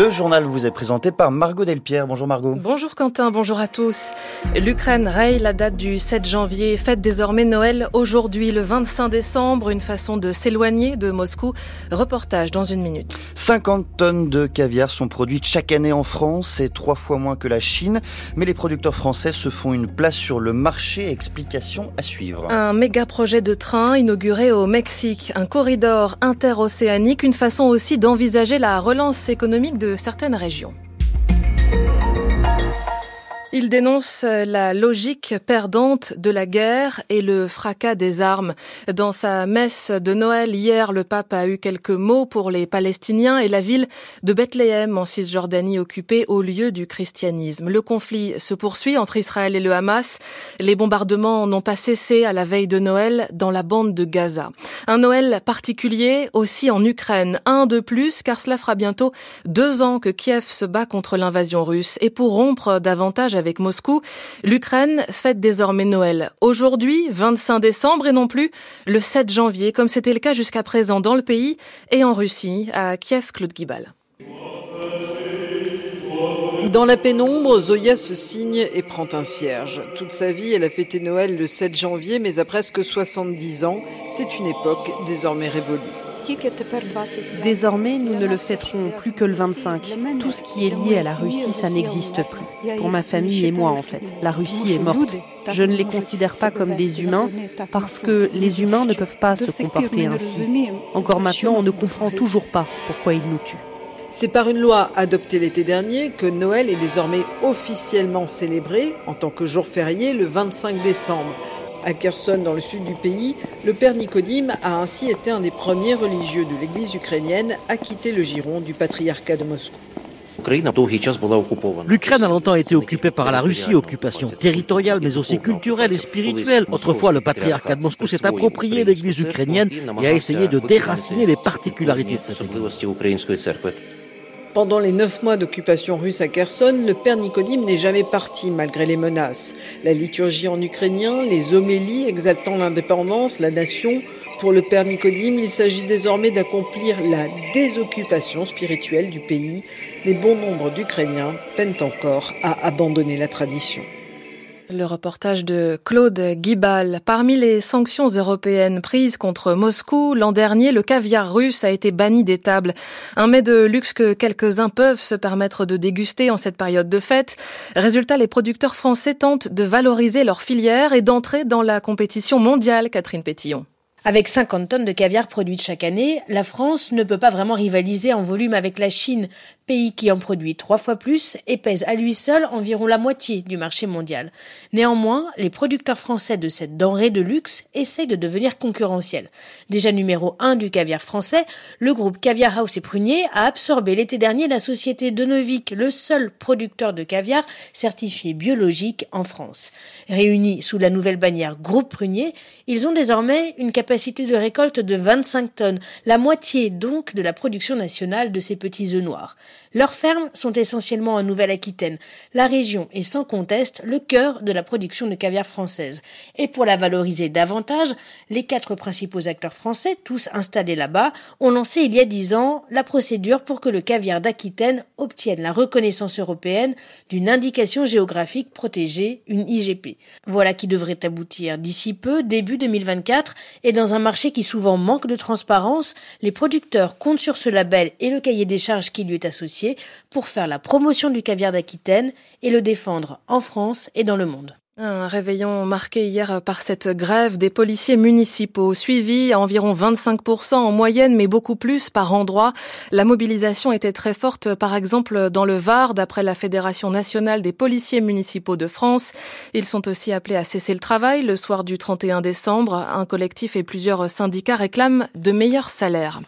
Le journal vous est présenté par Margot Delpierre. Bonjour Margot. Bonjour Quentin, bonjour à tous. L'Ukraine raye la date du 7 janvier, fête désormais Noël aujourd'hui le 25 décembre, une façon de s'éloigner de Moscou. Reportage dans une minute. 50 tonnes de caviar sont produites chaque année en France, c'est trois fois moins que la Chine, mais les producteurs français se font une place sur le marché, explication à suivre. Un méga projet de train inauguré au Mexique, un corridor interocéanique, une façon aussi d'envisager la relance économique de certaines régions. Il dénonce la logique perdante de la guerre et le fracas des armes. Dans sa messe de Noël hier, le pape a eu quelques mots pour les Palestiniens et la ville de Bethléem en Cisjordanie occupée au lieu du christianisme. Le conflit se poursuit entre Israël et le Hamas. Les bombardements n'ont pas cessé à la veille de Noël dans la bande de Gaza. Un Noël particulier aussi en Ukraine. Un de plus car cela fera bientôt deux ans que Kiev se bat contre l'invasion russe et pour rompre davantage avec Moscou, l'Ukraine fête désormais Noël aujourd'hui, 25 décembre, et non plus le 7 janvier, comme c'était le cas jusqu'à présent dans le pays et en Russie, à Kiev, Claude Guibal. Dans la pénombre, Zoya se signe et prend un cierge. Toute sa vie, elle a fêté Noël le 7 janvier, mais à presque 70 ans, c'est une époque désormais révolue. Désormais, nous ne le fêterons plus que le 25. Tout ce qui est lié à la Russie, ça n'existe plus. Pour ma famille et moi, en fait. La Russie est morte. Je ne les considère pas comme des humains parce que les humains ne peuvent pas se comporter ainsi. Encore maintenant, on ne comprend toujours pas pourquoi ils nous tuent. C'est par une loi adoptée l'été dernier que Noël est désormais officiellement célébré en tant que jour férié le 25 décembre. À Kherson, dans le sud du pays, le père Nicodime a ainsi été un des premiers religieux de l'église ukrainienne à quitter le giron du patriarcat de Moscou. L'Ukraine a longtemps été occupée par la Russie, occupation territoriale mais aussi culturelle et spirituelle. Autrefois, le patriarcat de Moscou s'est approprié l'église ukrainienne et a essayé de déraciner les particularités de cette église. Pendant les neuf mois d'occupation russe à Kherson, le père Nicodime n'est jamais parti malgré les menaces. La liturgie en ukrainien, les homélies exaltant l'indépendance, la nation. Pour le père Nicodime, il s'agit désormais d'accomplir la désoccupation spirituelle du pays. Mais bon nombre d'Ukrainiens peinent encore à abandonner la tradition. Le reportage de Claude Guibal. Parmi les sanctions européennes prises contre Moscou, l'an dernier, le caviar russe a été banni des tables. Un mets de luxe que quelques-uns peuvent se permettre de déguster en cette période de fête. Résultat, les producteurs français tentent de valoriser leur filière et d'entrer dans la compétition mondiale, Catherine Pétillon. Avec 50 tonnes de caviar produites chaque année, la France ne peut pas vraiment rivaliser en volume avec la Chine, pays qui en produit trois fois plus et pèse à lui seul environ la moitié du marché mondial. Néanmoins, les producteurs français de cette denrée de luxe essayent de devenir concurrentiels. Déjà numéro un du caviar français, le groupe Caviar House et Prunier a absorbé l'été dernier la société Donovic, le seul producteur de caviar certifié biologique en France. Réunis sous la nouvelle bannière Groupe Prunier, ils ont désormais une capacité de récolte de 25 tonnes, la moitié donc de la production nationale de ces petits œufs noirs. Leurs fermes sont essentiellement en Nouvelle-Aquitaine. La région est sans conteste le cœur de la production de caviar française. Et pour la valoriser davantage, les quatre principaux acteurs français, tous installés là-bas, ont lancé il y a dix ans la procédure pour que le caviar d'Aquitaine obtienne la reconnaissance européenne d'une indication géographique protégée, une IGP. Voilà qui devrait aboutir d'ici peu, début 2024, et dans un marché qui souvent manque de transparence, les producteurs comptent sur ce label et le cahier des charges qui lui est associé pour faire la promotion du caviar d'Aquitaine et le défendre en France et dans le monde. Un réveillon marqué hier par cette grève des policiers municipaux, suivi à environ 25% en moyenne, mais beaucoup plus par endroit. La mobilisation était très forte, par exemple dans le Var, d'après la Fédération nationale des policiers municipaux de France. Ils sont aussi appelés à cesser le travail le soir du 31 décembre. Un collectif et plusieurs syndicats réclament de meilleurs salaires.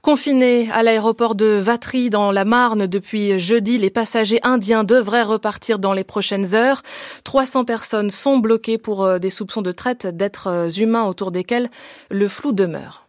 Confinés à l'aéroport de Vatry dans la Marne depuis jeudi, les passagers indiens devraient repartir dans les prochaines heures. 300 personnes sont bloquées pour euh, des soupçons de traite d'êtres euh, humains autour desquels le flou demeure.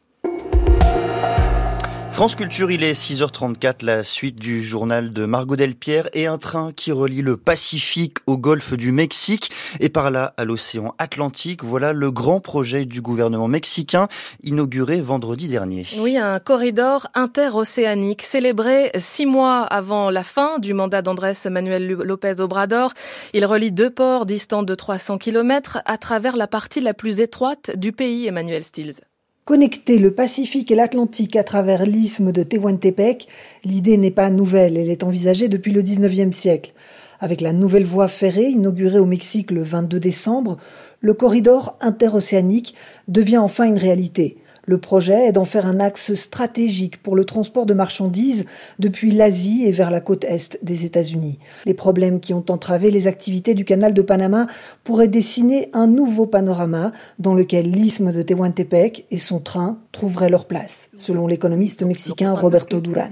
France Culture, il est 6h34, la suite du journal de Margot Delpierre et un train qui relie le Pacifique au golfe du Mexique et par là à l'océan Atlantique. Voilà le grand projet du gouvernement mexicain inauguré vendredi dernier. Oui, un corridor interocéanique célébré six mois avant la fin du mandat d'Andrés Manuel López Obrador. Il relie deux ports distants de 300 km à travers la partie la plus étroite du pays, Emmanuel Stills. Connecter le Pacifique et l'Atlantique à travers l'isthme de Tehuantepec, l'idée n'est pas nouvelle, elle est envisagée depuis le 19e siècle. Avec la nouvelle voie ferrée inaugurée au Mexique le 22 décembre, le corridor interocéanique devient enfin une réalité. Le projet est d'en faire un axe stratégique pour le transport de marchandises depuis l'Asie et vers la côte est des États-Unis. Les problèmes qui ont entravé les activités du canal de Panama pourraient dessiner un nouveau panorama dans lequel l'isthme de Tehuantepec et son train trouveraient leur place, selon l'économiste mexicain Roberto Duran.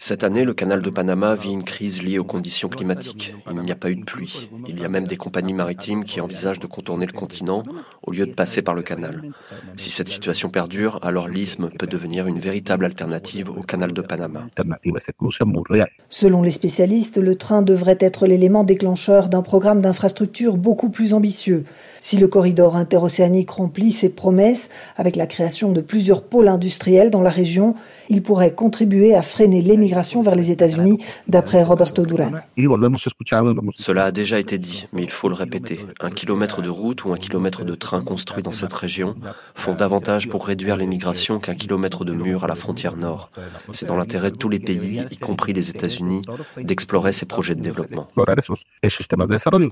Cette année, le canal de Panama vit une crise liée aux conditions climatiques. Il n'y a pas eu de pluie. Il y a même des compagnies maritimes qui envisagent de contourner le continent au lieu de passer par le canal. Si cette situation perdure, alors l'isthme peut devenir une véritable alternative au canal de Panama. Selon les spécialistes, le train devrait être l'élément déclencheur d'un programme d'infrastructure beaucoup plus ambitieux. Si le corridor interocéanique remplit ses promesses avec la création de plusieurs pôles industriels dans la région, il pourrait contribuer à freiner l'émigration vers les États-Unis, d'après Roberto Duran. Cela a déjà été dit, mais il faut le répéter. Un kilomètre de route ou un kilomètre de train construit dans cette région font davantage pour réduire l'émigration qu'un kilomètre de mur à la frontière nord. C'est dans l'intérêt de tous les pays, y compris les États-Unis, d'explorer ces projets de développement.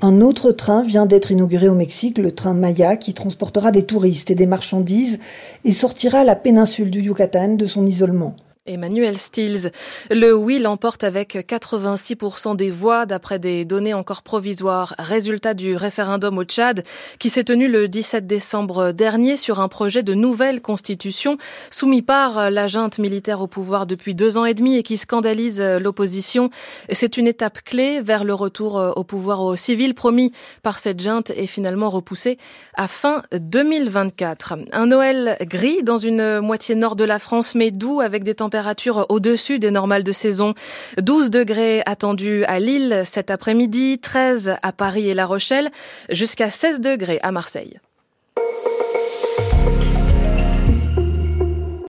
Un autre train vient d'être inauguré au Mexique, le train Maya, qui transportera des touristes et des marchandises et sortira la péninsule du Yucatan de son isolement. Emmanuel Stills. Le oui l'emporte avec 86% des voix d'après des données encore provisoires. Résultat du référendum au Tchad qui s'est tenu le 17 décembre dernier sur un projet de nouvelle constitution soumis par la junte militaire au pouvoir depuis deux ans et demi et qui scandalise l'opposition. C'est une étape clé vers le retour au pouvoir au civil promis par cette junte et finalement repoussé à fin 2024. Un Noël gris dans une moitié nord de la France mais doux avec des températures au-dessus des normales de saison. 12 degrés attendus à Lille cet après-midi, 13 à Paris et La Rochelle, jusqu'à 16 degrés à Marseille.